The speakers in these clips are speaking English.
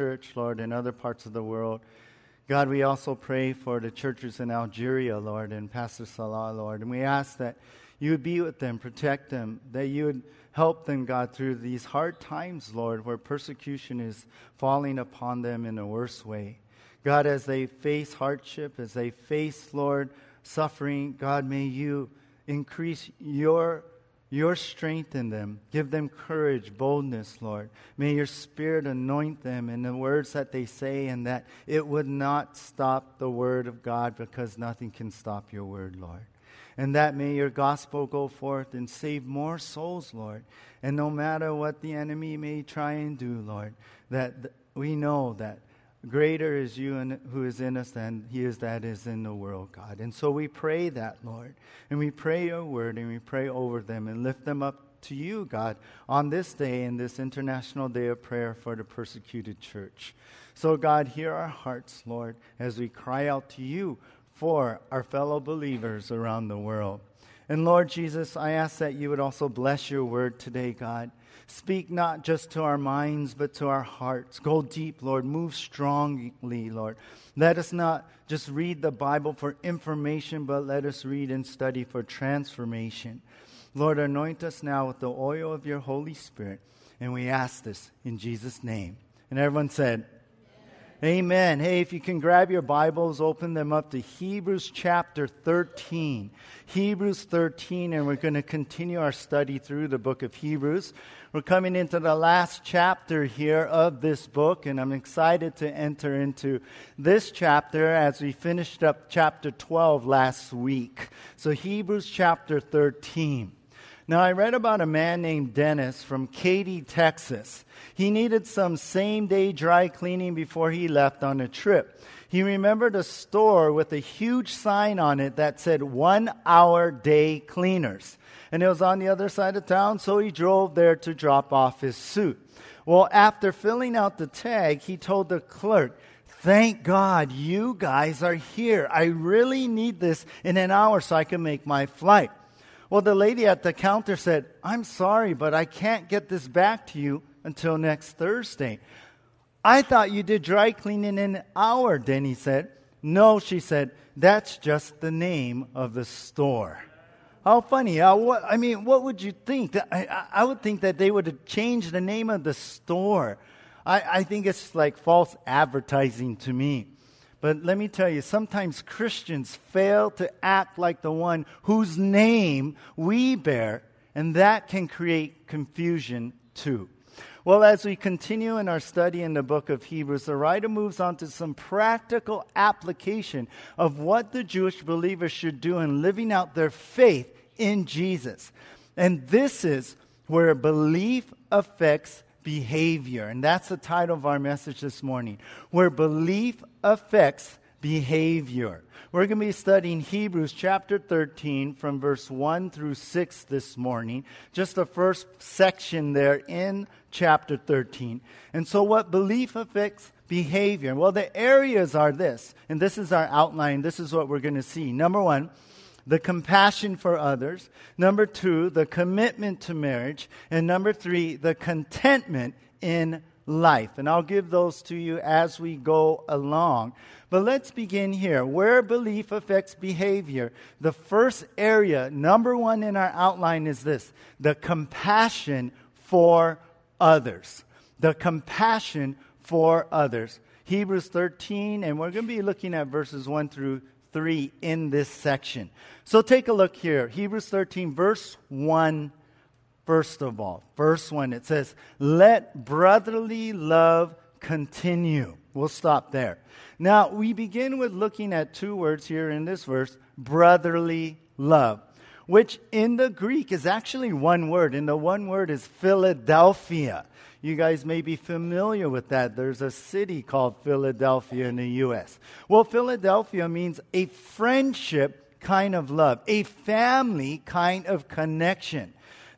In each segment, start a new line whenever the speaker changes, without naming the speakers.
church, Lord, in other parts of the world. God, we also pray for the churches in Algeria, Lord, and Pastor Salah, Lord. And we ask that you would be with them, protect them, that you would help them, God, through these hard times, Lord, where persecution is falling upon them in a worse way. God, as they face hardship, as they face, Lord, suffering, God, may you increase your your strength in them. Give them courage, boldness, Lord. May your spirit anoint them in the words that they say, and that it would not stop the word of God because nothing can stop your word, Lord. And that may your gospel go forth and save more souls, Lord. And no matter what the enemy may try and do, Lord, that we know that Greater is you in, who is in us than he is that is in the world, God. And so we pray that, Lord. And we pray your word and we pray over them and lift them up to you, God, on this day, in this international day of prayer for the persecuted church. So, God, hear our hearts, Lord, as we cry out to you for our fellow believers around the world. And Lord Jesus, I ask that you would also bless your word today, God. Speak not just to our minds, but to our hearts. Go deep, Lord. Move strongly, Lord. Let us not just read the Bible for information, but let us read and study for transformation. Lord, anoint us now with the oil of your Holy Spirit. And we ask this in Jesus' name. And everyone said, Amen. Hey, if you can grab your Bibles, open them up to Hebrews chapter 13. Hebrews 13, and we're going to continue our study through the book of Hebrews. We're coming into the last chapter here of this book, and I'm excited to enter into this chapter as we finished up chapter 12 last week. So, Hebrews chapter 13. Now, I read about a man named Dennis from Katy, Texas. He needed some same day dry cleaning before he left on a trip. He remembered a store with a huge sign on it that said one hour day cleaners. And it was on the other side of town, so he drove there to drop off his suit. Well, after filling out the tag, he told the clerk, Thank God you guys are here. I really need this in an hour so I can make my flight. Well, the lady at the counter said, I'm sorry, but I can't get this back to you until next Thursday. I thought you did dry cleaning in an hour, Denny said. No, she said, that's just the name of the store. How funny. Uh, what, I mean, what would you think? I, I would think that they would have changed the name of the store. I, I think it's like false advertising to me. But let me tell you, sometimes Christians fail to act like the one whose name we bear, and that can create confusion too. Well, as we continue in our study in the book of Hebrews, the writer moves on to some practical application of what the Jewish believers should do in living out their faith in Jesus. And this is where belief affects behavior. And that's the title of our message this morning where belief affects behavior. We're going to be studying Hebrews chapter 13 from verse 1 through 6 this morning, just the first section there in chapter 13. And so, what belief affects behavior? Well, the areas are this, and this is our outline. This is what we're going to see. Number one, the compassion for others. Number two, the commitment to marriage. And number three, the contentment in life. And I'll give those to you as we go along. But let's begin here. Where belief affects behavior, the first area, number one in our outline, is this the compassion for others. The compassion for others. Hebrews 13, and we're going to be looking at verses 1 through 3 in this section. So take a look here. Hebrews 13, verse 1, first of all. Verse 1, it says, Let brotherly love continue. We'll stop there. Now, we begin with looking at two words here in this verse brotherly love, which in the Greek is actually one word, and the one word is Philadelphia. You guys may be familiar with that. There's a city called Philadelphia in the U.S. Well, Philadelphia means a friendship kind of love, a family kind of connection.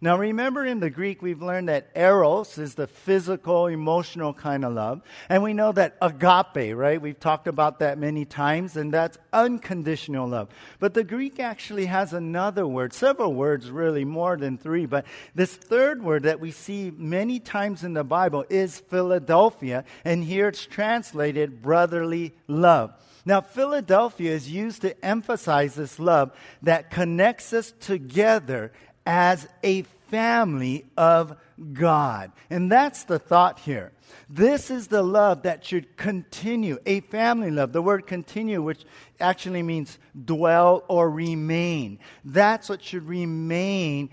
Now, remember in the Greek, we've learned that eros is the physical, emotional kind of love. And we know that agape, right? We've talked about that many times, and that's unconditional love. But the Greek actually has another word, several words, really, more than three. But this third word that we see many times in the Bible is Philadelphia. And here it's translated brotherly love. Now, Philadelphia is used to emphasize this love that connects us together as a family of God. And that's the thought here. This is the love that should continue, a family love. The word continue, which actually means dwell or remain. That's what should remain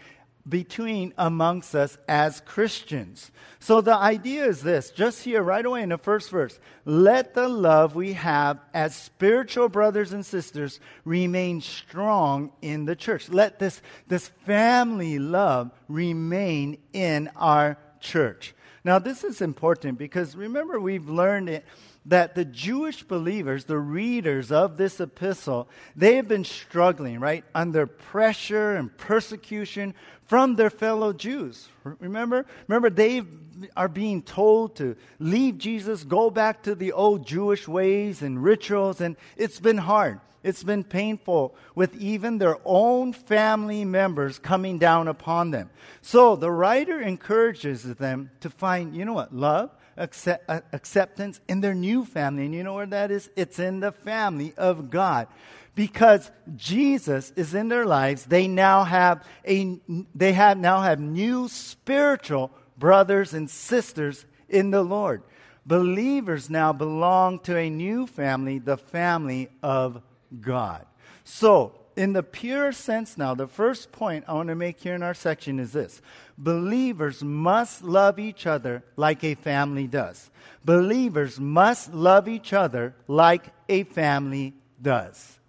between amongst us as Christians. So the idea is this, just here right away in the first verse. Let the love we have as spiritual brothers and sisters remain strong in the church. Let this, this family love remain in our church. Now, this is important because remember, we've learned it that the Jewish believers, the readers of this epistle, they have been struggling, right, under pressure and persecution from their fellow Jews. Remember? Remember, they are being told to leave Jesus, go back to the old Jewish ways and rituals, and it's been hard. It's been painful with even their own family members coming down upon them. So the writer encourages them to find, you know what, love accept, uh, acceptance in their new family. And you know where that is? It's in the family of God. Because Jesus is in their lives, they now have a they have now have new spiritual brothers and sisters in the Lord. Believers now belong to a new family, the family of God. So, in the pure sense now, the first point I want to make here in our section is this believers must love each other like a family does. Believers must love each other like a family does.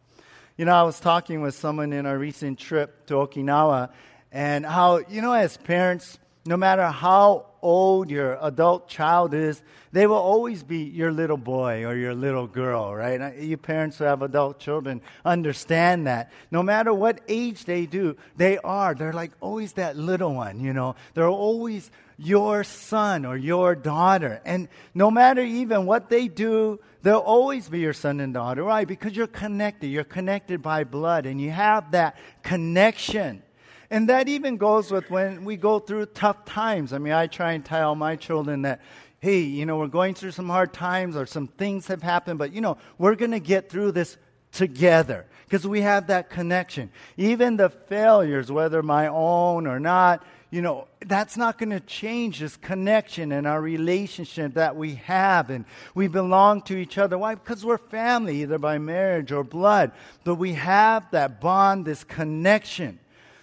You know, I was talking with someone in our recent trip to Okinawa, and how, you know, as parents, no matter how old your adult child is, they will always be your little boy or your little girl, right? Uh, you parents who have adult children understand that. No matter what age they do, they are. They're like always that little one, you know. They're always your son or your daughter. And no matter even what they do, they'll always be your son and daughter. Why? Because you're connected. You're connected by blood and you have that connection. And that even goes with when we go through tough times. I mean, I try and tell my children that, hey, you know, we're going through some hard times or some things have happened, but, you know, we're going to get through this together because we have that connection. Even the failures, whether my own or not, you know, that's not going to change this connection and our relationship that we have. And we belong to each other. Why? Because we're family, either by marriage or blood. But we have that bond, this connection.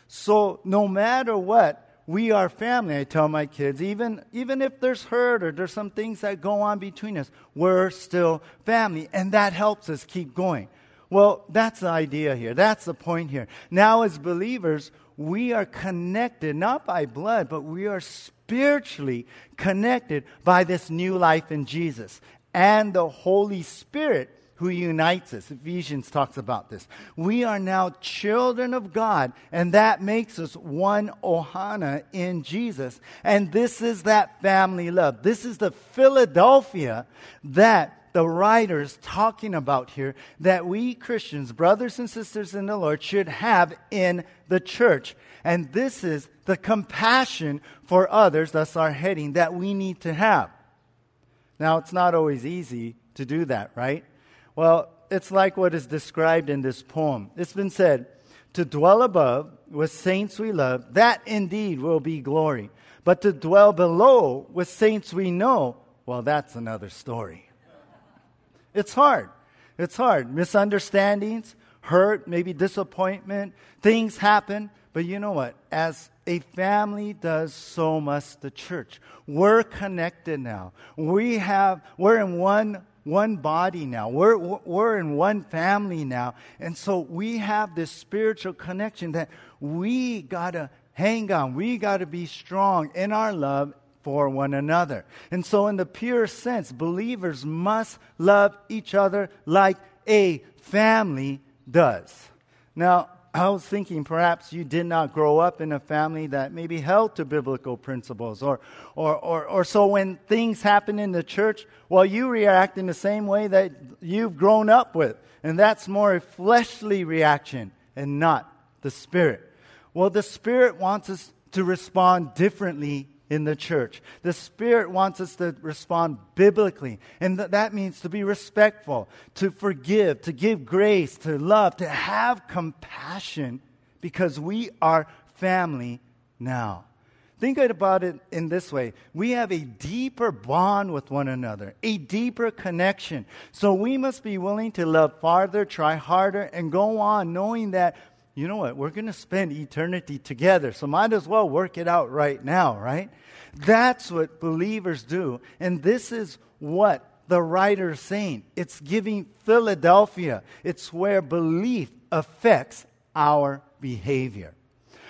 So no matter what, we are family. I tell my kids, even, even if there's hurt or there's some things that go on between us, we're still family. And that helps us keep going. Well, that's the idea here. That's the point here. Now, as believers, we are connected not by blood, but we are spiritually connected by this new life in Jesus. And the Holy Spirit who unites us. Ephesians talks about this. We are now children of God, and that makes us one ohana in Jesus. And this is that family love. This is the Philadelphia that the writer is talking about here that we Christians, brothers and sisters in the Lord, should have in the church. And this is the compassion for others, that's our heading, that we need to have. Now, it's not always easy to do that, right? Well, it's like what is described in this poem. It's been said, To dwell above with saints we love, that indeed will be glory. But to dwell below with saints we know, well, that's another story. It's hard. It's hard. Misunderstandings, hurt, maybe disappointment, things happen. But you know what? As a family does, so must the church. We're connected now. We have, we're in one one body now. We're, we're in one family now. And so we have this spiritual connection that we got to hang on. We got to be strong in our love for one another. And so, in the pure sense, believers must love each other like a family does. Now, I was thinking perhaps you did not grow up in a family that maybe held to biblical principles, or, or, or, or so when things happen in the church, well, you react in the same way that you've grown up with. And that's more a fleshly reaction and not the Spirit. Well, the Spirit wants us to respond differently in the church. The Spirit wants us to respond biblically. And th- that means to be respectful, to forgive, to give grace, to love, to have compassion because we are family now. Think about it in this way. We have a deeper bond with one another, a deeper connection. So we must be willing to love farther, try harder, and go on knowing that you know what? We're going to spend eternity together. So might as well work it out right now, right? That's what believers do. And this is what the writer is saying. It's giving Philadelphia. It's where belief affects our behavior.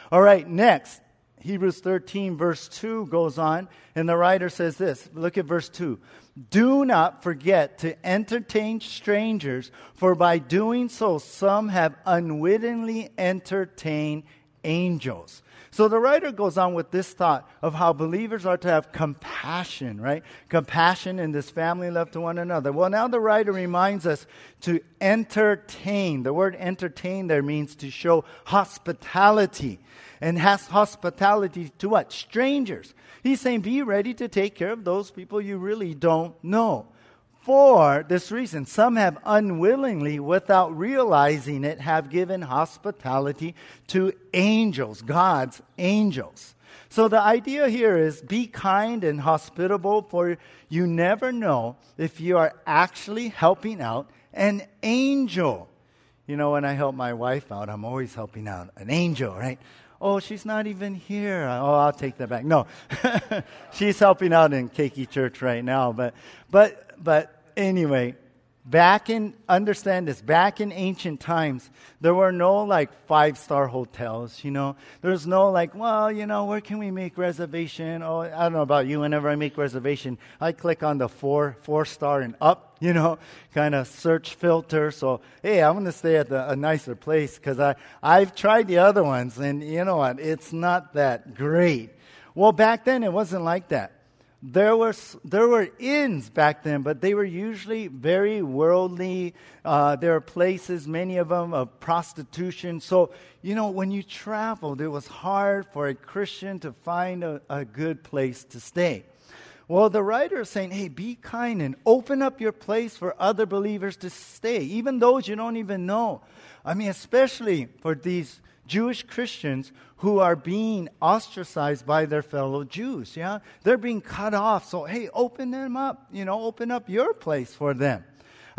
All right, next, Hebrews 13, verse 2 goes on, and the writer says this. Look at verse 2. Do not forget to entertain strangers, for by doing so, some have unwittingly entertained angels. So the writer goes on with this thought of how believers are to have compassion, right? Compassion in this family love to one another. Well, now the writer reminds us to entertain. The word entertain there means to show hospitality. And has hospitality to what? Strangers. He's saying, be ready to take care of those people you really don't know. For this reason, some have unwillingly, without realizing it, have given hospitality to angels, God's angels. So the idea here is be kind and hospitable, for you never know if you are actually helping out an angel. You know, when I help my wife out, I'm always helping out an angel, right? Oh, she's not even here. Oh, I'll take that back. No, she's helping out in Keiki Church right now. But, but, but anyway, back in, understand this, back in ancient times, there were no like five star hotels, you know. There's no like, well, you know, where can we make reservation? Oh, I don't know about you. Whenever I make reservation, I click on the four, four star and up, you know, kind of search filter. So, hey, I'm going to stay at the, a nicer place because I, I've tried the other ones and you know what? It's not that great. Well, back then it wasn't like that there were, there were inns back then, but they were usually very worldly. Uh, there are places, many of them, of prostitution. So, you know, when you traveled, it was hard for a Christian to find a, a good place to stay. Well, the writer is saying, hey, be kind and open up your place for other believers to stay, even those you don't even know. I mean, especially for these Jewish Christians who are being ostracized by their fellow Jews. Yeah? They're being cut off. So, hey, open them up. You know, open up your place for them.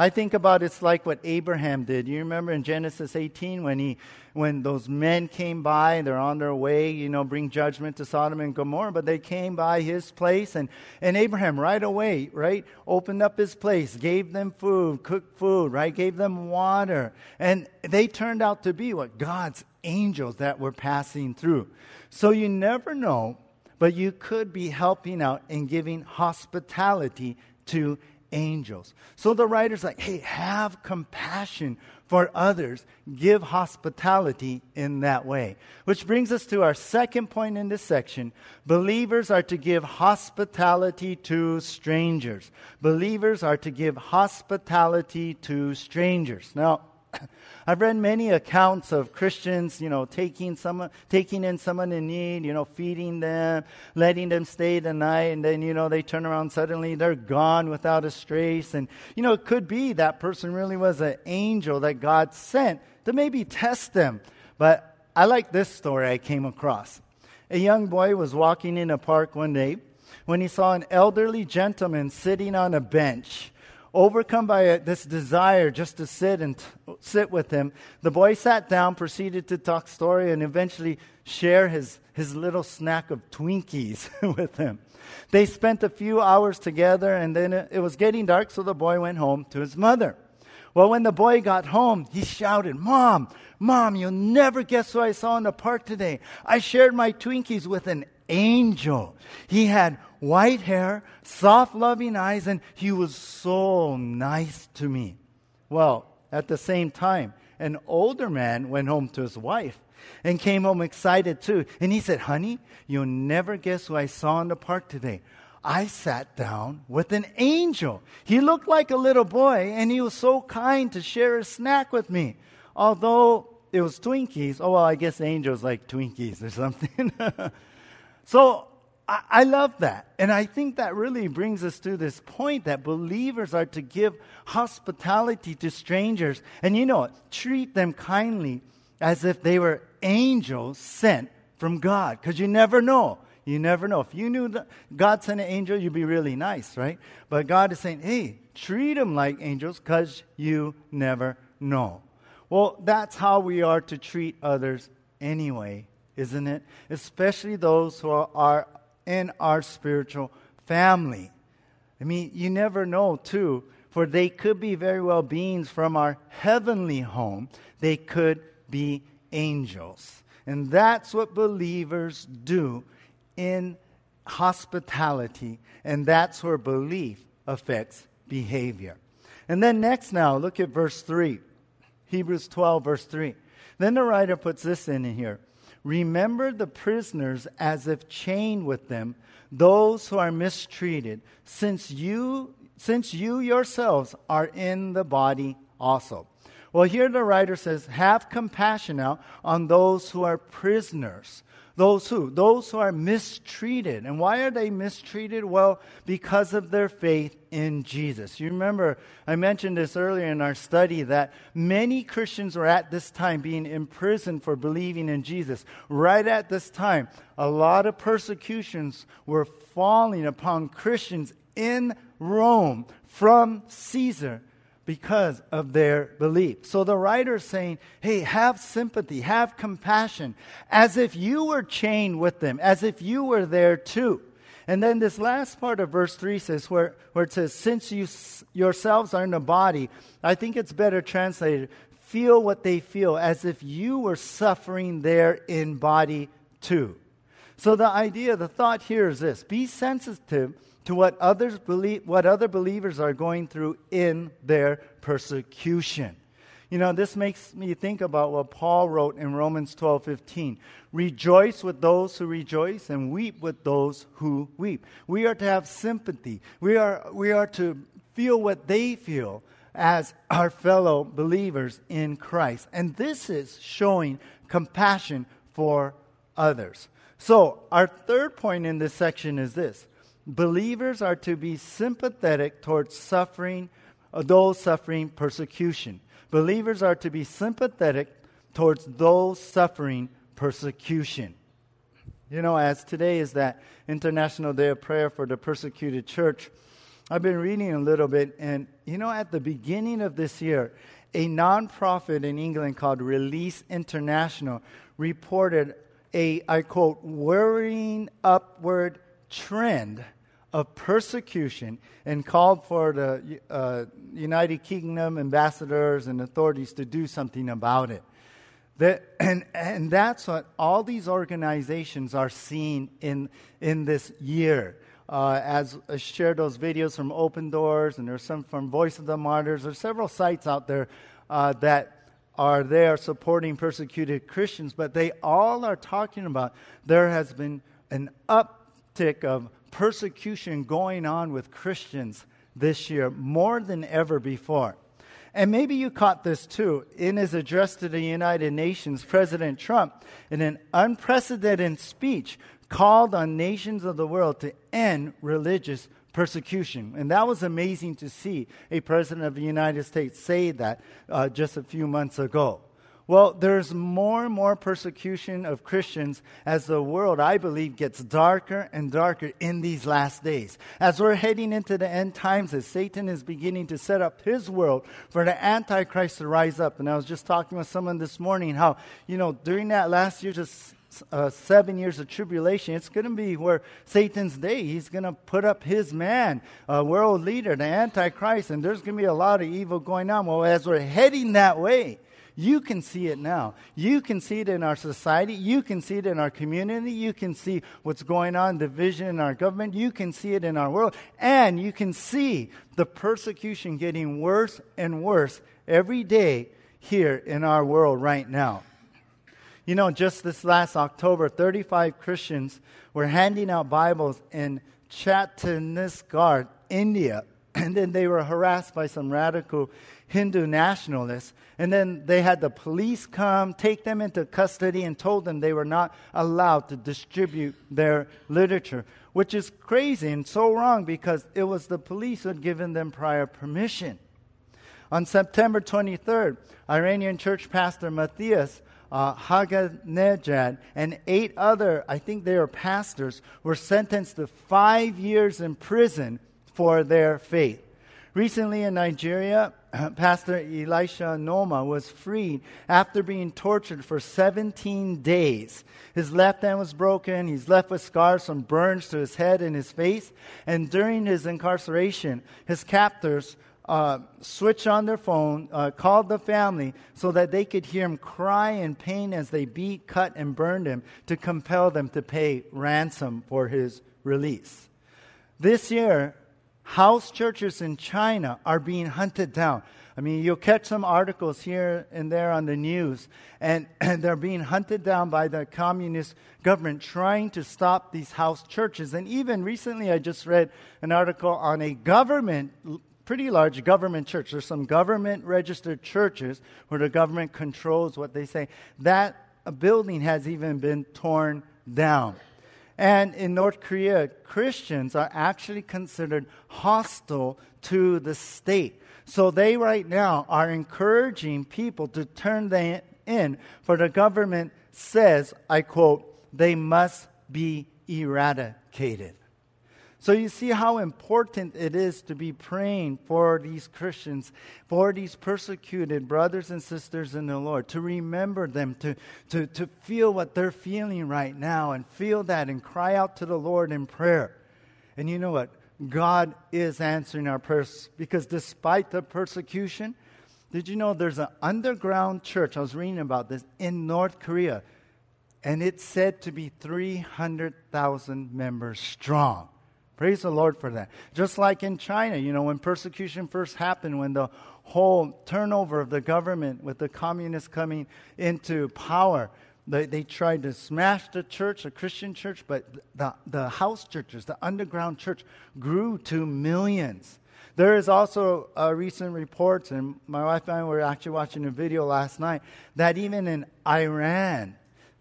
I think about it's like what Abraham did. You remember in Genesis 18 when he when those men came by, they're on their way, you know, bring judgment to Sodom and Gomorrah, but they came by his place and, and Abraham right away, right, opened up his place, gave them food, cooked food, right, gave them water. And they turned out to be what God's angels that were passing through. So you never know, but you could be helping out and giving hospitality to angels. So the writer's like, hey, have compassion for others. Give hospitality in that way. Which brings us to our second point in this section. Believers are to give hospitality to strangers. Believers are to give hospitality to strangers. Now, I've read many accounts of Christians, you know, taking someone, taking in someone in need, you know, feeding them, letting them stay the night, and then, you know, they turn around suddenly, they're gone without a trace. And, you know, it could be that person really was an angel that God sent to maybe test them. But I like this story I came across. A young boy was walking in a park one day when he saw an elderly gentleman sitting on a bench overcome by a, this desire just to sit and t- sit with him, the boy sat down, proceeded to talk story, and eventually share his, his little snack of Twinkies with him. They spent a few hours together, and then it, it was getting dark, so the boy went home to his mother. Well, when the boy got home, he shouted, Mom, Mom, you'll never guess who I saw in the park today. I shared my Twinkies with an angel. He had white hair, soft, loving eyes, and he was so nice to me. Well, at the same time, an older man went home to his wife and came home excited too. And he said, Honey, you'll never guess who I saw in the park today. I sat down with an angel. He looked like a little boy, and he was so kind to share a snack with me. Although it was Twinkies, oh, well, I guess angels like Twinkies or something. so I, love that. And I think that really brings us to this point that believers are to give hospitality to strangers and, you know, treat them kindly as if they were angels sent from God. Because you never know. You never know. If you knew that God sent an angel, you'd be really nice, right? But God is saying, hey, treat them like angels because you never know. Well, that's how we are to treat others anyway, isn't it? Especially those who are, are in our spiritual family. I mean, you never know, too, for they could be very well beings from our heavenly home. They could be angels. And that's what believers do in hospitality, and that's where belief affects behavior. And then next now, look at verse 3. Hebrews 12, verse 3. Then the writer puts this in here Remember the prisoners as if chained with them, those who are mistreated, since you, since you yourselves are in the body also. Well, here the writer says, Have compassion now on those who are prisoners those who? Those who are mistreated. And why are they mistreated? Well, because of their faith in Jesus. You remember, I mentioned this earlier in our study that many Christians were at this time being imprisoned for believing in Jesus. Right at this time, a lot of persecutions were falling upon Christians in Rome from Caesar because of their belief. So the writer is saying, hey, have sympathy, have compassion, as if you were chained with them, as if you were there too. And then this last part of verse 3 says, where, where it says, since you yourselves are in a body, I think it's better translated, feel what they feel, as if you were suffering there in body too. So the idea, the thought here is this be sensitive to what others believe, what other believers are going through in their persecution. You know, this makes me think about what Paul wrote in Romans 12 15. Rejoice with those who rejoice and weep with those who weep. We are to have sympathy. We are, we are to feel what they feel as our fellow believers in Christ. And this is showing compassion for others. So, our third point in this section is this believers are to be sympathetic towards suffering, those suffering persecution. Believers are to be sympathetic towards those suffering persecution. You know, as today is that International Day of Prayer for the Persecuted Church, I've been reading a little bit, and you know, at the beginning of this year, a nonprofit in England called Release International reported a, I quote, worrying upward trend of persecution and called for the uh, United Kingdom ambassadors and authorities to do something about it. That, and, and that's what all these organizations are seeing in, in this year. Uh, as I shared those videos from Open Doors, and there's some from Voice of the Martyrs. There's several sites out there uh, that are there supporting persecuted Christians, but they all are talking about there has been an uptick of persecution going on with Christians this year more than ever before. And maybe you caught this too. In his address to the United Nations, President Trump, in an unprecedented speech, called on nations of the world to end religious persecution. And that was amazing to see a president of the United States say that uh, just a few months ago. Well, there's more and more persecution of Christians as the world, I believe, gets darker and darker in these last days. As we're heading into the end times, as Satan is beginning to set up his world for the Antichrist to rise up. And I was just talking with someone this morning how, you know, during that last year, just uh, seven years of tribulation, it's going to be where Satan's day. He's going to put up his man, uh, world leader, the Antichrist, and there's going to be a lot of evil going on. Well, as we're heading that way, you can see it now. You can see it in our society. You can see it in our community. You can see what's going on, division in our government. You can see it in our world. And you can see the persecution getting worse and worse every day here in our world right now. You know, just this last October, 35 Christians were handing out Bibles in Chhattisgarh, India, and then they were harassed by some radical Hindu nationalists. And then they had the police come, take them into custody, and told them they were not allowed to distribute their literature, which is crazy and so wrong because it was the police who had given them prior permission. On September 23rd, Iranian church pastor Matthias uh, Haghnejad and eight other, I think they were pastors, were sentenced to five years in prison for their faith. Recently in Nigeria, Pastor Elisha Noma was freed after being tortured for 17 days. His left hand was broken. He's left with scars from burns to his head and his face. And during his incarceration, his captors uh, switched on their phone, uh, called the family so that they could hear him cry in pain as they beat, cut, and burned him to compel them to pay ransom for his release. This year, house churches in China are being hunted down. I mean, you'll catch some articles here and there on the news, and, and, they're being hunted down by the communist government trying to stop these house churches. And even recently, I just read an article on a government, pretty large government church. There's some government registered churches where the government controls what they say. That building has even been torn down. And in North Korea, Christians are actually considered hostile to the state. So they right now are encouraging people to turn them in, for the government says, I quote, they must be eradicated. So you see how important it is to be praying for these Christians, for these persecuted brothers and sisters in the Lord, to remember them, to, to, to feel what they're feeling right now and feel that and cry out to the Lord in prayer. And you know what? God is answering our prayers because despite the persecution, did you know there's an underground church? I was reading about this in North Korea, and it's said to be 300,000 members strong. Praise the Lord for that. Just like in China, you know, when persecution first happened, when the whole turnover of the government with the communists coming into power, they, they tried to smash the church, the Christian church, but the, the house churches, the underground church, grew to millions. There is also a recent reports, and my wife and I were actually watching a video last night, that even in Iran,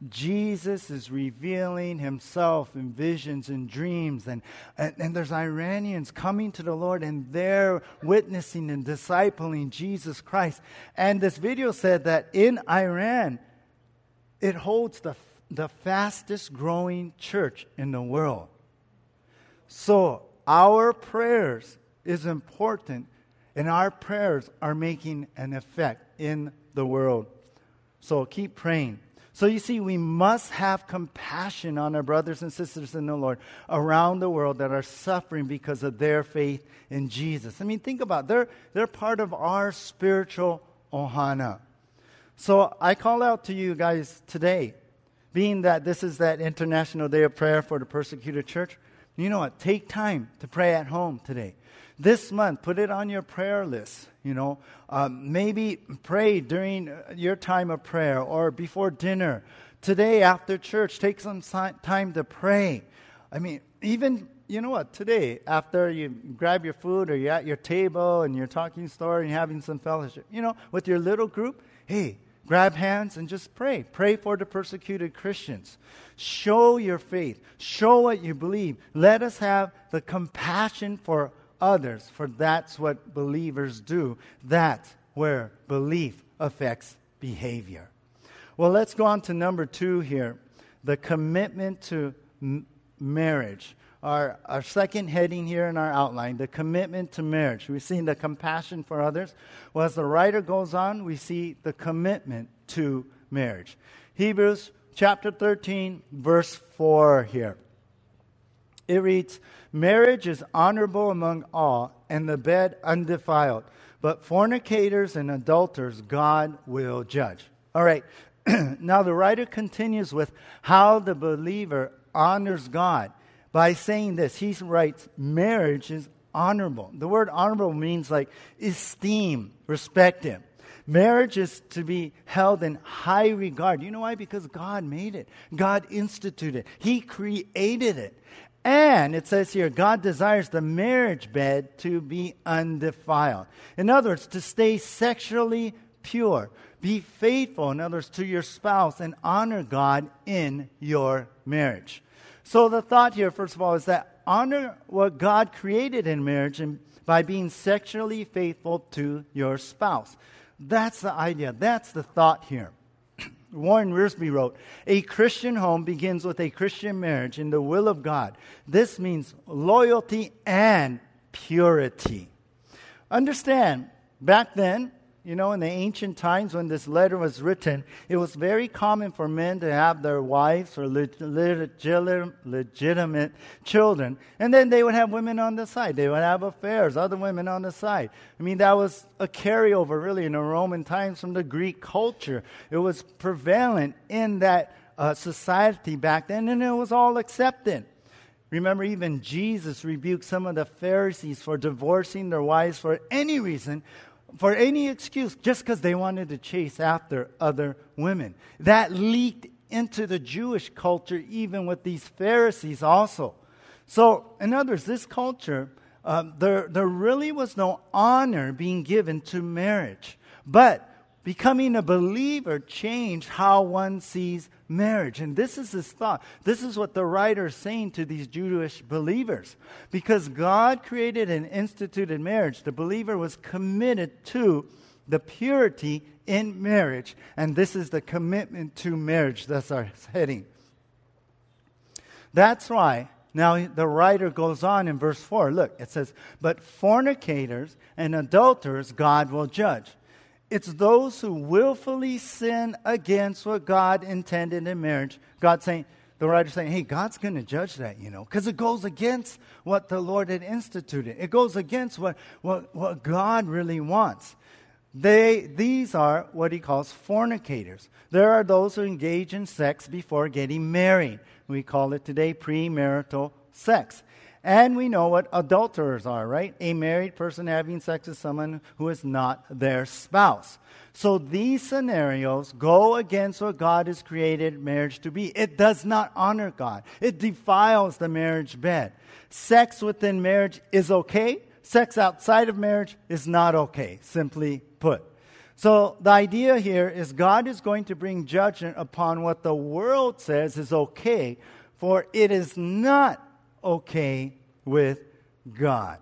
Jesus is revealing himself in visions and dreams. And, and, and, there's Iranians coming to the Lord and they're witnessing and discipling Jesus Christ. And this video said that in Iran, it holds the, the fastest growing church in the world. So our prayers is important and our prayers are making an effect in the world. So keep praying. So you see, we must have compassion on our brothers and sisters in the Lord around the world that are suffering because of their faith in Jesus. I mean, think about it. They're, they're part of our spiritual ohana. So I call out to you guys today, being that this is that International Day of Prayer for the Persecuted Church, you know what? Take time to pray at home today. This month, put it on your prayer list. You know, um, maybe pray during your time of prayer or before dinner. Today, after church, take some time to pray. I mean, even you know what? Today, after you grab your food or you're at your table and you're talking story and having some fellowship, you know, with your little group, hey, grab hands and just pray. Pray for the persecuted Christians. Show your faith. Show what you believe. Let us have the compassion for others, for that's what believers do. That's where belief affects behavior. Well, let's go on to number two here the commitment to m- marriage. Our, our second heading here in our outline, the commitment to marriage. We've seen the compassion for others. Well, as the writer goes on, we see the commitment to marriage. Hebrews chapter 13, verse 4 here. It reads, Marriage is honorable among all, and the bed undefiled. But fornicators and adulterers God will judge. All right. now the writer continues with how the believer honors God by saying this. He writes, Marriage is honorable. The word honorable means like esteem, respect him. Marriage is to be held in high regard. You know why? Because God made it, God instituted it, He created it. And it says here, God desires the marriage bed to be undefiled. In other words, to stay sexually pure. Be faithful, in other words, to your spouse and honor God in your marriage. So the thought here, first of all, is that honor what God created in marriage and by being sexually faithful to your spouse. That's the idea. That's the thought here. Warren Wiersbe wrote, A Christian home begins with a Christian marriage in the will of God. This means loyalty and purity. Understand, back then, you know, in the ancient times when this letter was written, it was very common for men to have their wives or legitimate children, and then they would have women on the side. They would have affairs, other women on the side. I mean, that was a carryover, really, in the Roman times from the Greek culture. It was prevalent in that uh, society back then, and it was all accepted. Remember, even Jesus rebuked some of the Pharisees for divorcing their wives for any reason for any excuse just because they wanted to chase after other women. That leaked into the Jewish culture, even with these Pharisees also. So, in other words, this culture, uh, there, there really was no honor being given to marriage. But becoming a believer changed how one sees marriage. And this is his thought. This is what the writer is saying to these Jewish believers. Because God created and instituted marriage, the believer was committed to the purity in marriage. And this is the commitment to marriage. That's our heading. That's why. Now, the writer goes on in verse 4. Look, it says, But fornicators and adulterers God will judge. It's those who willfully sin against what God intended in marriage. God saying, the writer saying, hey, God's going to judge that, you know, because it goes against what the Lord had instituted. It goes against what, what, what God really wants. They, these are what he calls fornicators. There are those who engage in sex before getting married. We call it today premarital sex. And we know what adulterers are, right? A married person having sex with someone who is not their spouse. So these scenarios go against what God has created marriage to be. It does not honor God, it defiles the marriage bed. Sex within marriage is okay, sex outside of marriage is not okay, simply put. So the idea here is God is going to bring judgment upon what the world says is okay, for it is not okay with God.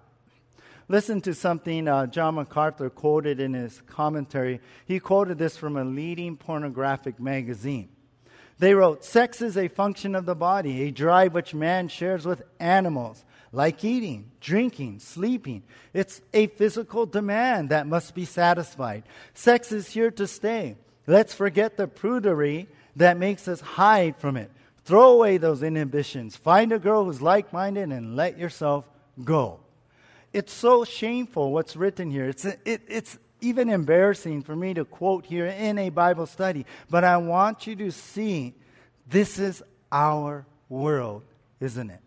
Listen to something uh, John MacArthur quoted in his commentary. He quoted this from a leading pornographic magazine. They wrote, Sex is a function of the body, a drive which man shares with animals, like eating, drinking, sleeping. It's a physical demand that must be satisfied. Sex is here to stay. Let's forget the prudery that makes us hide from it. Throw away those inhibitions. Find a girl who's like minded and let yourself go. It's so shameful what's written here. It's, it, it's even embarrassing for me to quote here in a Bible study, but I want you to see this is our world, isn't it?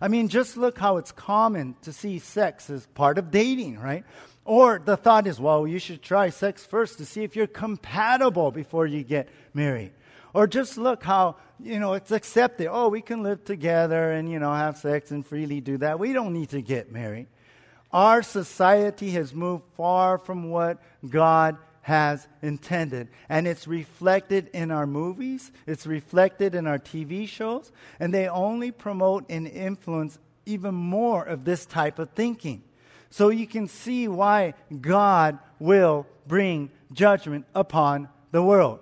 I mean, just look how it's common to see sex as part of dating, right? Or the thought is, well, you should try sex first to see if you're compatible before you get married. Or just look how, you know, it's accepted. Oh, we can live together and, you know, have sex and freely do that. We don't need to get married. Our society has moved far from what God has intended. And it's reflected in our movies, it's reflected in our TV shows, and they only promote and influence even more of this type of thinking. So you can see why God will bring judgment upon the world.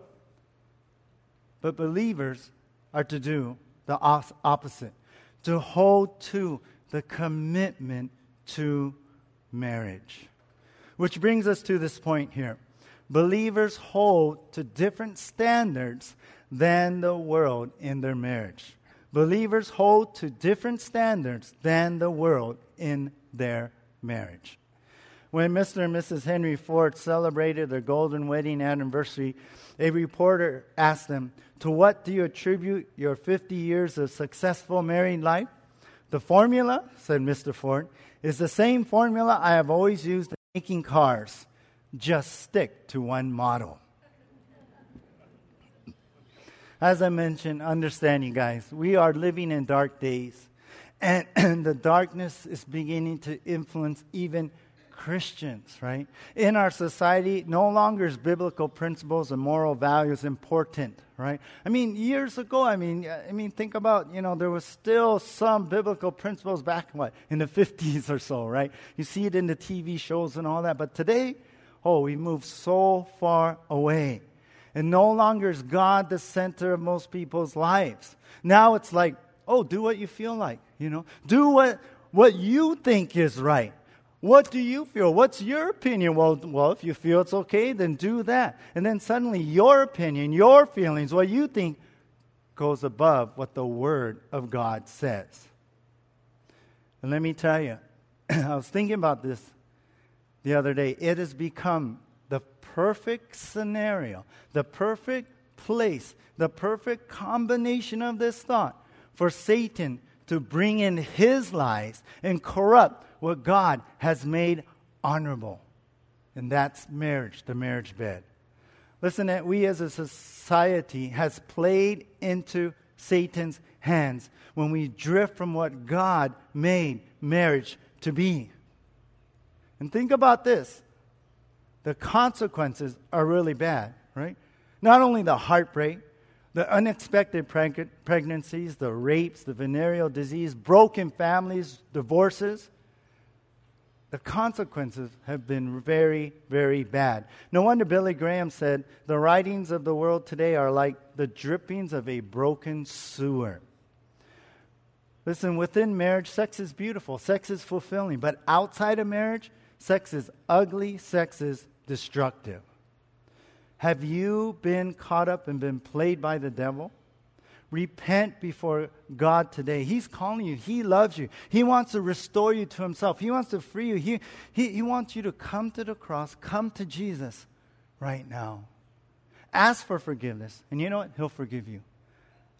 But believers are to do the opposite to hold to the commitment to marriage. Which brings us to this point here. Believers hold to different standards than the world in their marriage. Believers hold to different standards than the world in their marriage. When Mr. and Mrs. Henry Ford celebrated their golden wedding anniversary, a reporter asked them, To what do you attribute your 50 years of successful married life? The formula, said Mr. Ford, is the same formula I have always used in making cars just stick to one model. As I mentioned, understand you guys, we are living in dark days, and, and the darkness is beginning to influence even Christians, right? In our society, no longer is biblical principles and moral values important, right? I mean, years ago, I mean, I mean, think about, you know, there was still some biblical principles back what in the 50s or so, right? You see it in the TV shows and all that, but today, oh, we moved so far away. And no longer is God the center of most people's lives. Now it's like, oh, do what you feel like, you know? Do what what you think is right. What do you feel? What's your opinion? Well, well, if you feel it's okay, then do that. And then suddenly your opinion, your feelings, what you think goes above what the Word of God says. And let me tell you, I was thinking about this the other day. It has become the perfect scenario, the perfect place, the perfect combination of this thought for Satan to bring in his lies and corrupt what God has made honorable. And that's marriage, the marriage bed. Listen, that we as a society has played into Satan's hands when we drift from what God made marriage to be. And think about this the consequences are really bad, right? Not only the heartbreak, the unexpected preg- pregnancies, the rapes, the venereal disease, broken families, divorces, the consequences have been very, very bad. No wonder Billy Graham said, The writings of the world today are like the drippings of a broken sewer. Listen, within marriage, sex is beautiful, sex is fulfilling, but outside of marriage, sex is ugly, sex is destructive. Have you been caught up and been played by the devil? Repent before God today. He's calling you. He loves you. He wants to restore you to Himself. He wants to free you. He, he, he wants you to come to the cross, come to Jesus right now. Ask for forgiveness, and you know what? He'll forgive you.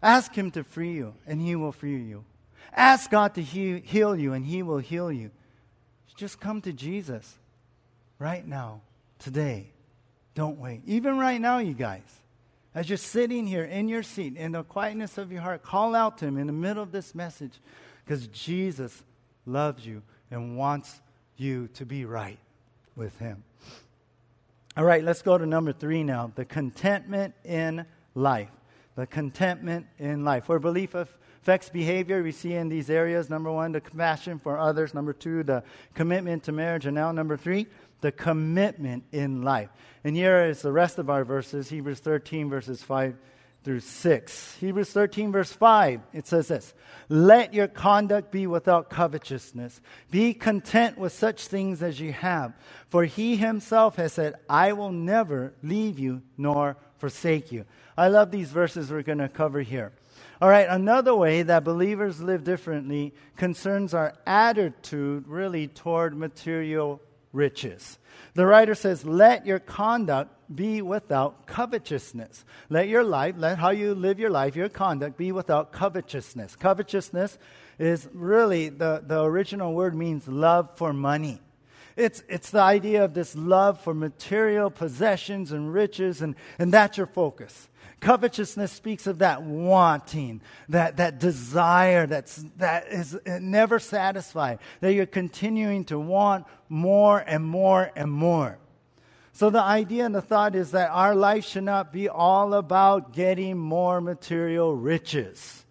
Ask Him to free you, and He will free you. Ask God to he- heal you, and He will heal you. Just come to Jesus right now, today. Don't wait. Even right now, you guys. As you're sitting here in your seat, in the quietness of your heart, call out to Him in the middle of this message because Jesus loves you and wants you to be right with Him. All right, let's go to number three now the contentment in life. The contentment in life. Where belief affects behavior, we see in these areas number one, the compassion for others. Number two, the commitment to marriage. And now, number three, the commitment in life. And here is the rest of our verses Hebrews 13, verses 5 through 6. Hebrews 13, verse 5, it says this Let your conduct be without covetousness. Be content with such things as you have. For he himself has said, I will never leave you nor forsake you. I love these verses we're going to cover here. All right, another way that believers live differently concerns our attitude really toward material riches. The writer says, Let your conduct be without covetousness. Let your life, let how you live your life, your conduct be without covetousness. Covetousness is really the, the original word means love for money. It's, it's the idea of this love for material possessions and riches, and, and that's your focus. Covetousness speaks of that wanting, that, that desire that's, that is never satisfied, that you're continuing to want more and more and more. So, the idea and the thought is that our life should not be all about getting more material riches.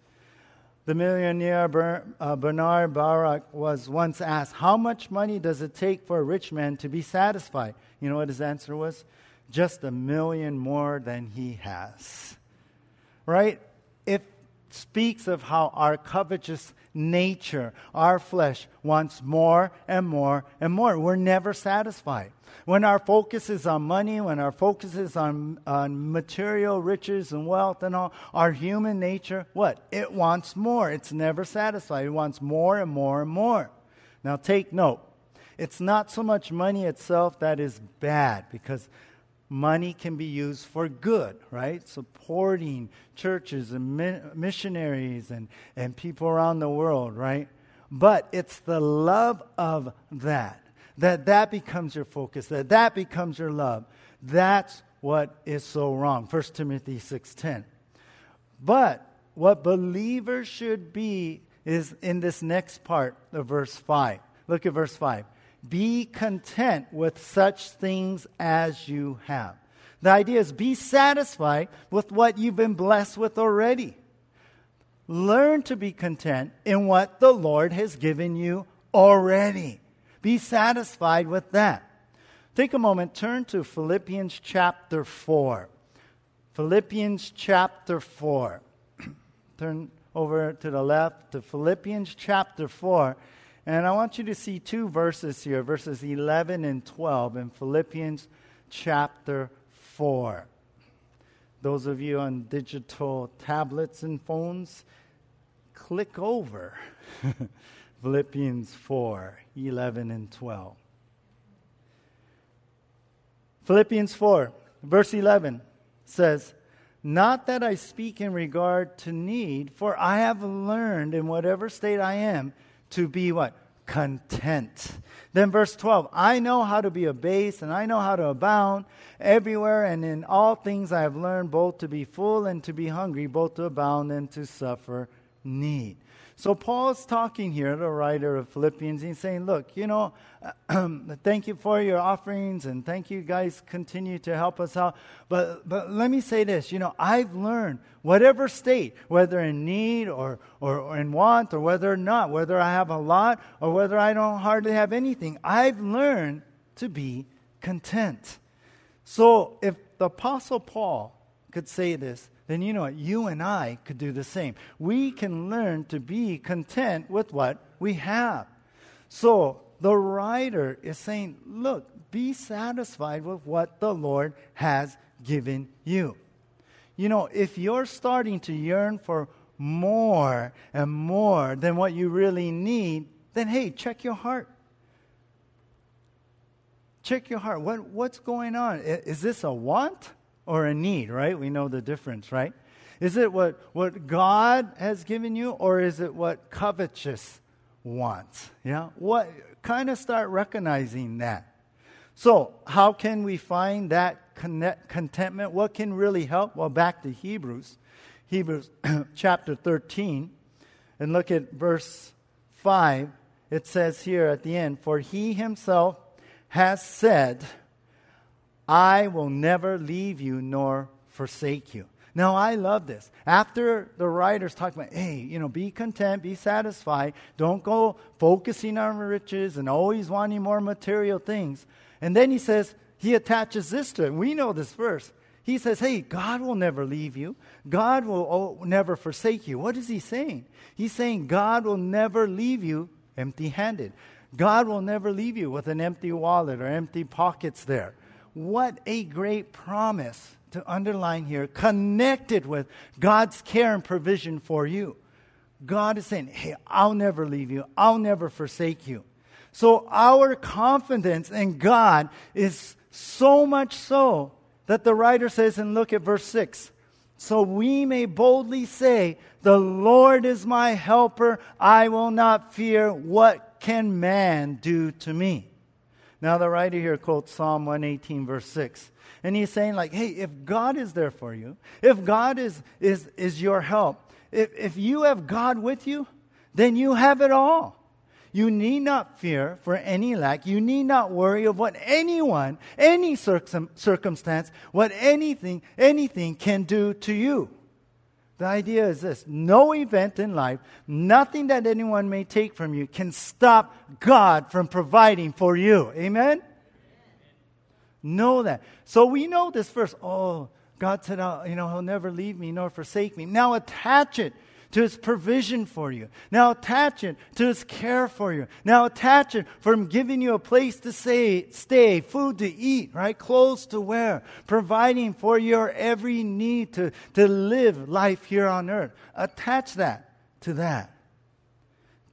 The millionaire uh, Bernard Baruch was once asked, How much money does it take for a rich man to be satisfied? You know what his answer was? Just a million more than he has. Right? It speaks of how our covetous nature, our flesh, wants more and more and more. We're never satisfied. When our focus is on money, when our focus is on, on material riches and wealth and all, our human nature, what? It wants more. It's never satisfied. It wants more and more and more. Now take note. It's not so much money itself that is bad because money can be used for good, right? Supporting churches and missionaries and, and people around the world, right? But it's the love of that that that becomes your focus, that that becomes your love. That's what is so wrong. 1 Timothy 6:10. But what believers should be is in this next part of verse 5. Look at verse 5. Be content with such things as you have. The idea is be satisfied with what you've been blessed with already. Learn to be content in what the Lord has given you already. Be satisfied with that. Take a moment, turn to Philippians chapter 4. Philippians chapter 4. turn over to the left to Philippians chapter 4. And I want you to see two verses here, verses 11 and 12 in Philippians chapter 4. Those of you on digital tablets and phones, click over Philippians 4 11 and 12. Philippians 4, verse 11 says, Not that I speak in regard to need, for I have learned in whatever state I am to be what? Content. Then verse 12, I know how to be abased and I know how to abound everywhere and in all things I have learned both to be full and to be hungry, both to abound and to suffer need. So Paul's talking here, the writer of Philippians, he's saying, look, you know, thank you for your offerings and thank you guys continue to help us out. But, but let me say this, you know, I've learned whatever state, whether in need or, or, or in want or whether or not, whether I have a lot or whether I don't hardly have anything, I've learned to be content. So if the Apostle Paul could say this, then you know what? You and I could do the same. We can learn to be content with what we have. So the writer is saying, look, be satisfied with what the Lord has given you. You know, if you're starting to yearn for more and more than what you really need, then hey, check your heart. Check your heart. What, what's going on? Is this a want? Or a need, right? We know the difference, right? Is it what, what God has given you, or is it what covetous wants? Yeah? What kind of start recognizing that? So, how can we find that connect, contentment? What can really help? Well, back to Hebrews, Hebrews chapter 13, and look at verse 5. It says here at the end, For he himself has said, I will never leave you nor forsake you. Now, I love this. After the writers talk about, hey, you know, be content, be satisfied, don't go focusing on riches and always wanting more material things. And then he says, he attaches this to it. We know this verse. He says, hey, God will never leave you. God will never forsake you. What is he saying? He's saying God will never leave you empty handed. God will never leave you with an empty wallet or empty pockets there. What a great promise to underline here, connected with God's care and provision for you. God is saying, Hey, I'll never leave you, I'll never forsake you. So our confidence in God is so much so that the writer says, and look at verse 6 so we may boldly say, The Lord is my helper, I will not fear. What can man do to me? Now, the writer here quotes Psalm 118, verse 6. And he's saying, like, hey, if God is there for you, if God is, is, is your help, if, if you have God with you, then you have it all. You need not fear for any lack. You need not worry of what anyone, any circum, circumstance, what anything, anything can do to you. The idea is this no event in life, nothing that anyone may take from you can stop God from providing for you. Amen? Know that. So we know this verse. Oh, God said, oh, you know, He'll never leave me nor forsake me. Now attach it to his provision for you. Now attach it to his care for you. Now attach it from giving you a place to say, stay, food to eat, right? Clothes to wear, providing for your every need to, to live life here on earth. Attach that to that.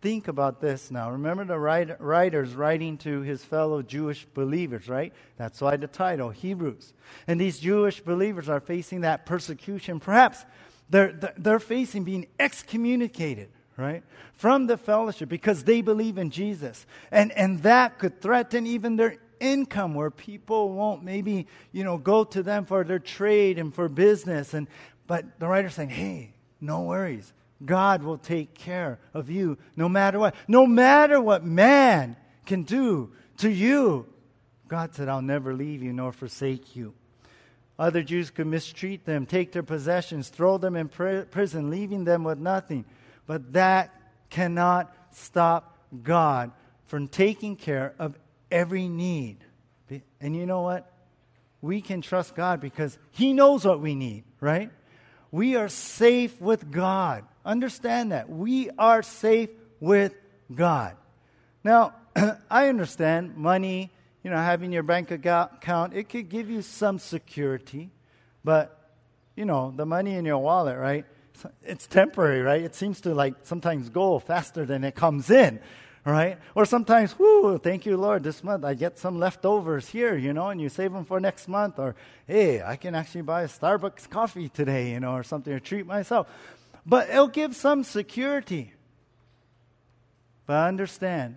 Think about this now. Remember the write, writers writing to his fellow Jewish believers, right? That's why the title, Hebrews. And these Jewish believers are facing that persecution, perhaps they're, they're facing being excommunicated, right? From the fellowship because they believe in Jesus. And, and that could threaten even their income where people won't maybe, you know, go to them for their trade and for business. And, but the writer's saying, hey, no worries. God will take care of you no matter what. No matter what man can do to you. God said, I'll never leave you nor forsake you. Other Jews could mistreat them, take their possessions, throw them in prison, leaving them with nothing. But that cannot stop God from taking care of every need. And you know what? We can trust God because He knows what we need, right? We are safe with God. Understand that. We are safe with God. Now, I understand money, you know, having your bank account, it could give you some security, but, you know, the money in your wallet, right? It's temporary, right? It seems to like sometimes go faster than it comes in, right? Or sometimes, whoo, thank you, Lord, this month I get some leftovers here, you know, and you save them for next month. Or, hey, I can actually buy a Starbucks coffee today, you know, or something, or treat myself. But it'll give some security. But understand,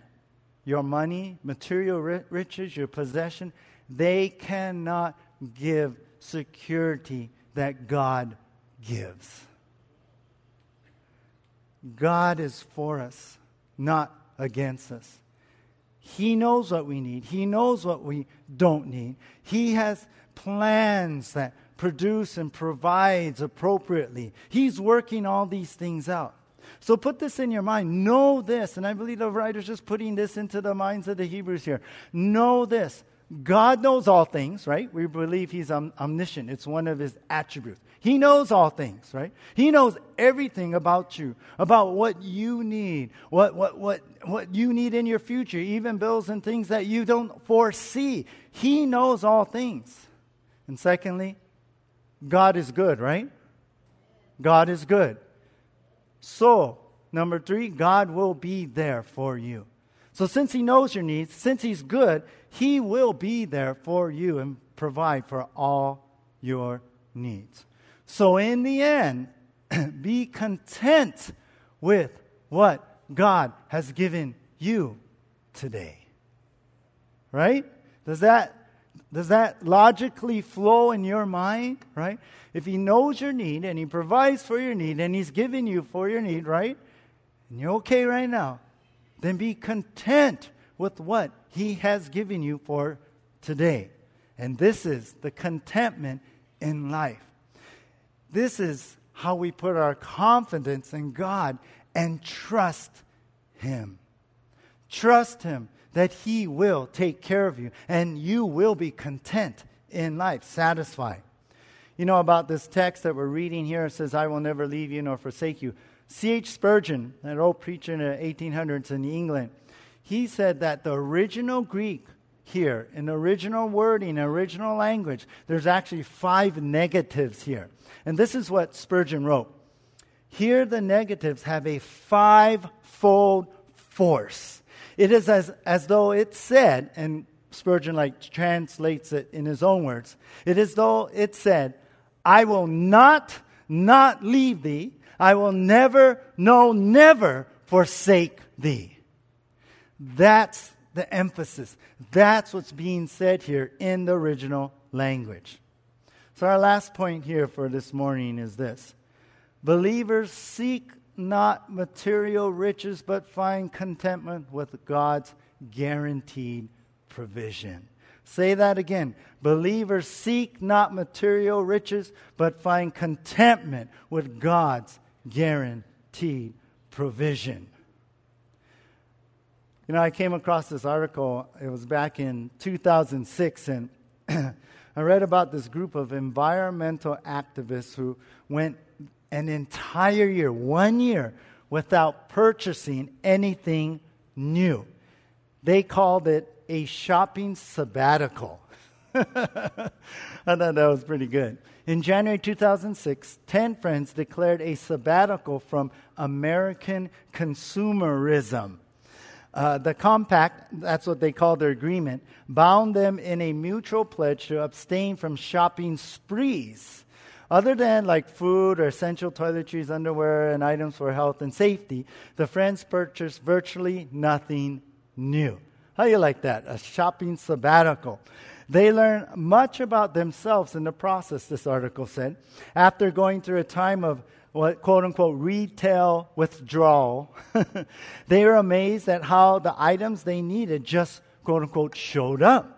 your money, material riches, your possession, they cannot give security that God gives. God is for us, not against us. He knows what we need. He knows what we don't need. He has plans that produce and provides appropriately. He's working all these things out. So put this in your mind. Know this, and I believe the writer's just putting this into the minds of the Hebrews here. Know this. God knows all things, right? We believe He's om- omniscient. It's one of His attributes. He knows all things, right? He knows everything about you, about what you need, what, what, what, what you need in your future, even bills and things that you don't foresee. He knows all things. And secondly, God is good, right? God is good. So, number three, God will be there for you. So, since He knows your needs, since He's good, He will be there for you and provide for all your needs. So, in the end, be content with what God has given you today. Right? Does that does that logically flow in your mind, right? If he knows your need and he provides for your need and he's giving you for your need, right? And you're okay right now, then be content with what he has given you for today. And this is the contentment in life. This is how we put our confidence in God and trust him. Trust him that He will take care of you and you will be content in life, satisfied. You know about this text that we're reading here, it says, I will never leave you nor forsake you. C.H. Spurgeon, an old preacher in the 1800s in England, he said that the original Greek here, in original wording, original language, there's actually five negatives here. And this is what Spurgeon wrote. Here, the negatives have a five-fold force. It is as, as though it said, and Spurgeon like translates it in his own words. It is though it said, I will not, not leave thee. I will never, no, never forsake thee. That's the emphasis. That's what's being said here in the original language. So, our last point here for this morning is this Believers seek not material riches, but find contentment with God's guaranteed provision. Say that again. Believers seek not material riches, but find contentment with God's guaranteed provision. You know, I came across this article, it was back in 2006, and I read about this group of environmental activists who went an entire year, one year, without purchasing anything new. They called it a shopping sabbatical. I thought that was pretty good. In January 2006, 10 friends declared a sabbatical from American consumerism. Uh, the compact, that's what they called their agreement, bound them in a mutual pledge to abstain from shopping sprees Other than like food or essential toiletries, underwear, and items for health and safety, the friends purchased virtually nothing new. How you like that? A shopping sabbatical. They learn much about themselves in the process, this article said. After going through a time of what quote unquote retail withdrawal, they were amazed at how the items they needed just quote unquote showed up.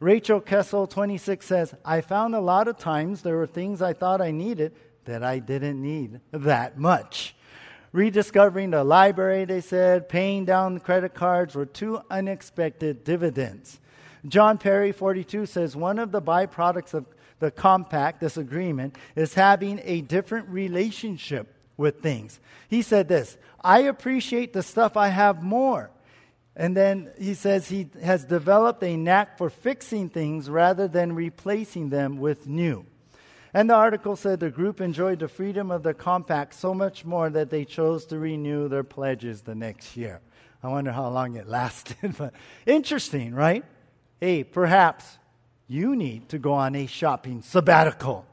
Rachel Kessel, 26, says, I found a lot of times there were things I thought I needed that I didn't need that much. Rediscovering the library, they said, paying down the credit cards were two unexpected dividends. John Perry, 42, says one of the byproducts of the compact, this agreement, is having a different relationship with things. He said this I appreciate the stuff I have more. And then he says he has developed a knack for fixing things rather than replacing them with new. And the article said the group enjoyed the freedom of the compact so much more that they chose to renew their pledges the next year. I wonder how long it lasted, but interesting, right? Hey, perhaps you need to go on a shopping sabbatical.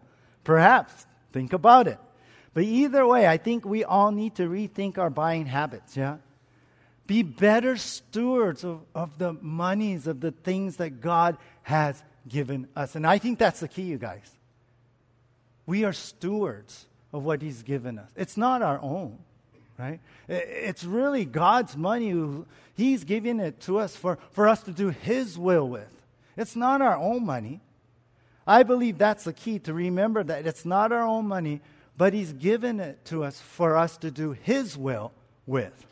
Perhaps. Think about it. But either way, I think we all need to rethink our buying habits, yeah? Be better stewards of, of the monies, of the things that God has given us. And I think that's the key, you guys. We are stewards of what He's given us. It's not our own, right? It's really God's money. He's giving it to us for, for us to do His will with. It's not our own money. I believe that's the key to remember that it's not our own money, but He's given it to us for us to do His will with.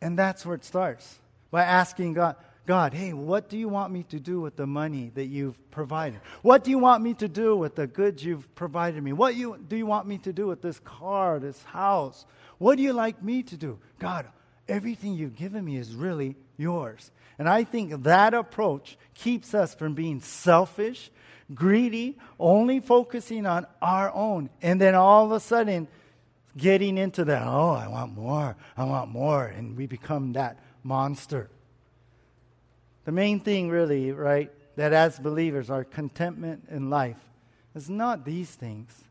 And that's where it starts by asking God, God, hey, what do you want me to do with the money that you've provided? What do you want me to do with the goods you've provided me? What you, do you want me to do with this car, this house? What do you like me to do? God, everything you've given me is really yours. And I think that approach keeps us from being selfish, greedy, only focusing on our own. And then all of a sudden, getting into that, oh, I want more, I want more, and we become that monster. The main thing, really, right, that as believers, our contentment in life is not these things,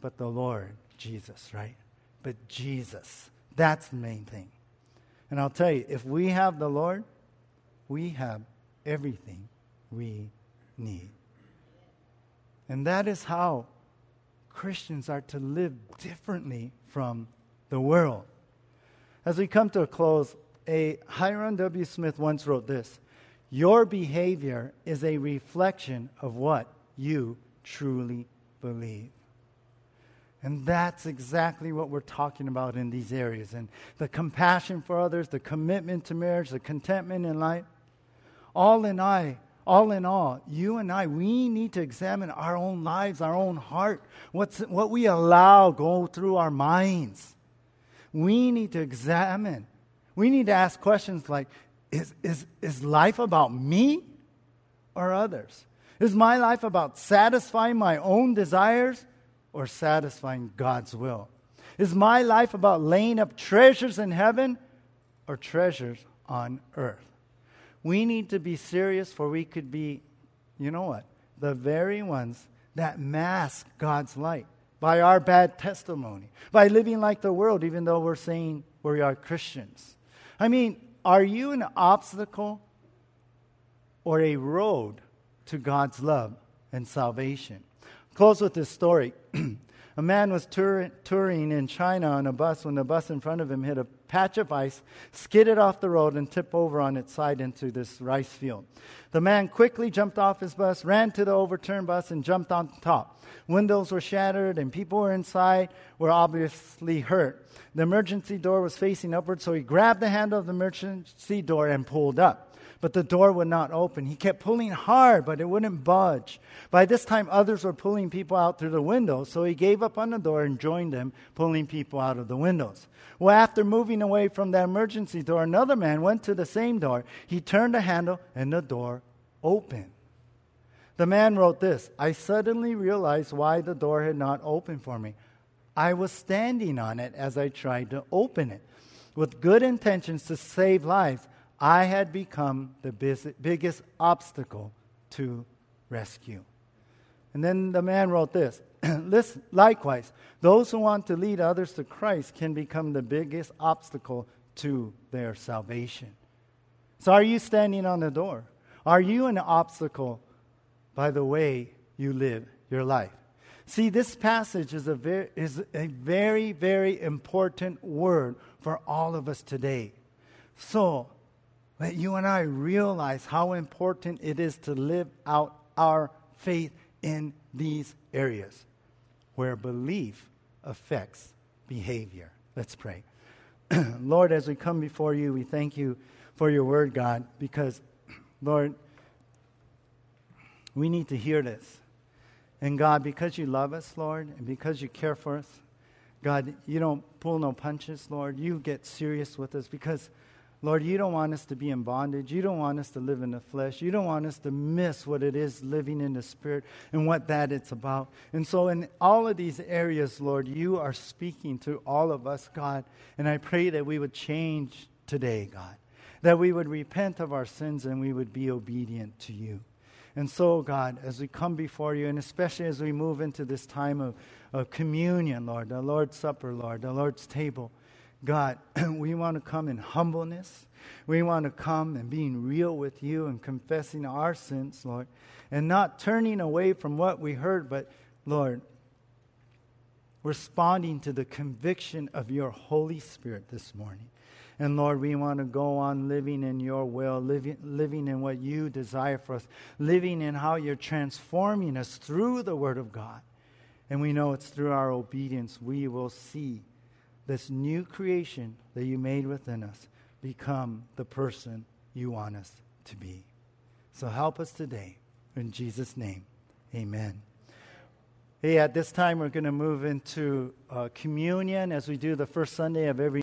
but the Lord Jesus, right? But Jesus. That's the main thing. And I'll tell you, if we have the Lord, we have everything we need. And that is how Christians are to live differently from the world. As we come to a close, a Hyrum W. Smith once wrote this Your behavior is a reflection of what you truly believe. And that's exactly what we're talking about in these areas. And the compassion for others, the commitment to marriage, the contentment in life. All in I, all in all, you and I, we need to examine our own lives, our own heart, what's, what we allow go through our minds. We need to examine. We need to ask questions like is, is, is life about me or others? Is my life about satisfying my own desires or satisfying God's will? Is my life about laying up treasures in heaven or treasures on earth? We need to be serious, for we could be, you know what, the very ones that mask God's light by our bad testimony, by living like the world, even though we're saying we are Christians. I mean, are you an obstacle or a road to God's love and salvation? Close with this story. A man was tour- touring in China on a bus when the bus in front of him hit a patch of ice, skidded off the road, and tipped over on its side into this rice field. The man quickly jumped off his bus, ran to the overturned bus, and jumped on top. Windows were shattered, and people were inside were obviously hurt. The emergency door was facing upward, so he grabbed the handle of the emergency door and pulled up but the door would not open. He kept pulling hard, but it wouldn't budge. By this time, others were pulling people out through the windows, so he gave up on the door and joined them, pulling people out of the windows. Well, after moving away from that emergency door, another man went to the same door. He turned the handle, and the door opened. The man wrote this I suddenly realized why the door had not opened for me. I was standing on it as I tried to open it. With good intentions to save lives, I had become the biggest obstacle to rescue. And then the man wrote this listen, likewise, those who want to lead others to Christ can become the biggest obstacle to their salvation. So, are you standing on the door? Are you an obstacle by the way you live your life? See, this passage is a, very, is a very, very important word for all of us today. So, let you and I realize how important it is to live out our faith in these areas where belief affects behavior. Let's pray. Lord, as we come before you, we thank you for your word, God, because, Lord, we need to hear this. And God, because you love us, Lord, and because you care for us, God, you don't pull no punches, Lord. You get serious with us because, Lord, you don't want us to be in bondage. You don't want us to live in the flesh. You don't want us to miss what it is living in the Spirit and what that it's about. And so, in all of these areas, Lord, you are speaking to all of us, God. And I pray that we would change today, God, that we would repent of our sins and we would be obedient to you. And so, God, as we come before you, and especially as we move into this time of, of communion, Lord, the Lord's Supper, Lord, the Lord's table, God, we want to come in humbleness. We want to come and being real with you and confessing our sins, Lord, and not turning away from what we heard, but, Lord, responding to the conviction of your Holy Spirit this morning. And Lord, we want to go on living in your will, living, living in what you desire for us, living in how you're transforming us through the Word of God. And we know it's through our obedience we will see this new creation that you made within us become the person you want us to be. So help us today. In Jesus' name, amen. Hey, at this time, we're going to move into uh, communion as we do the first Sunday of every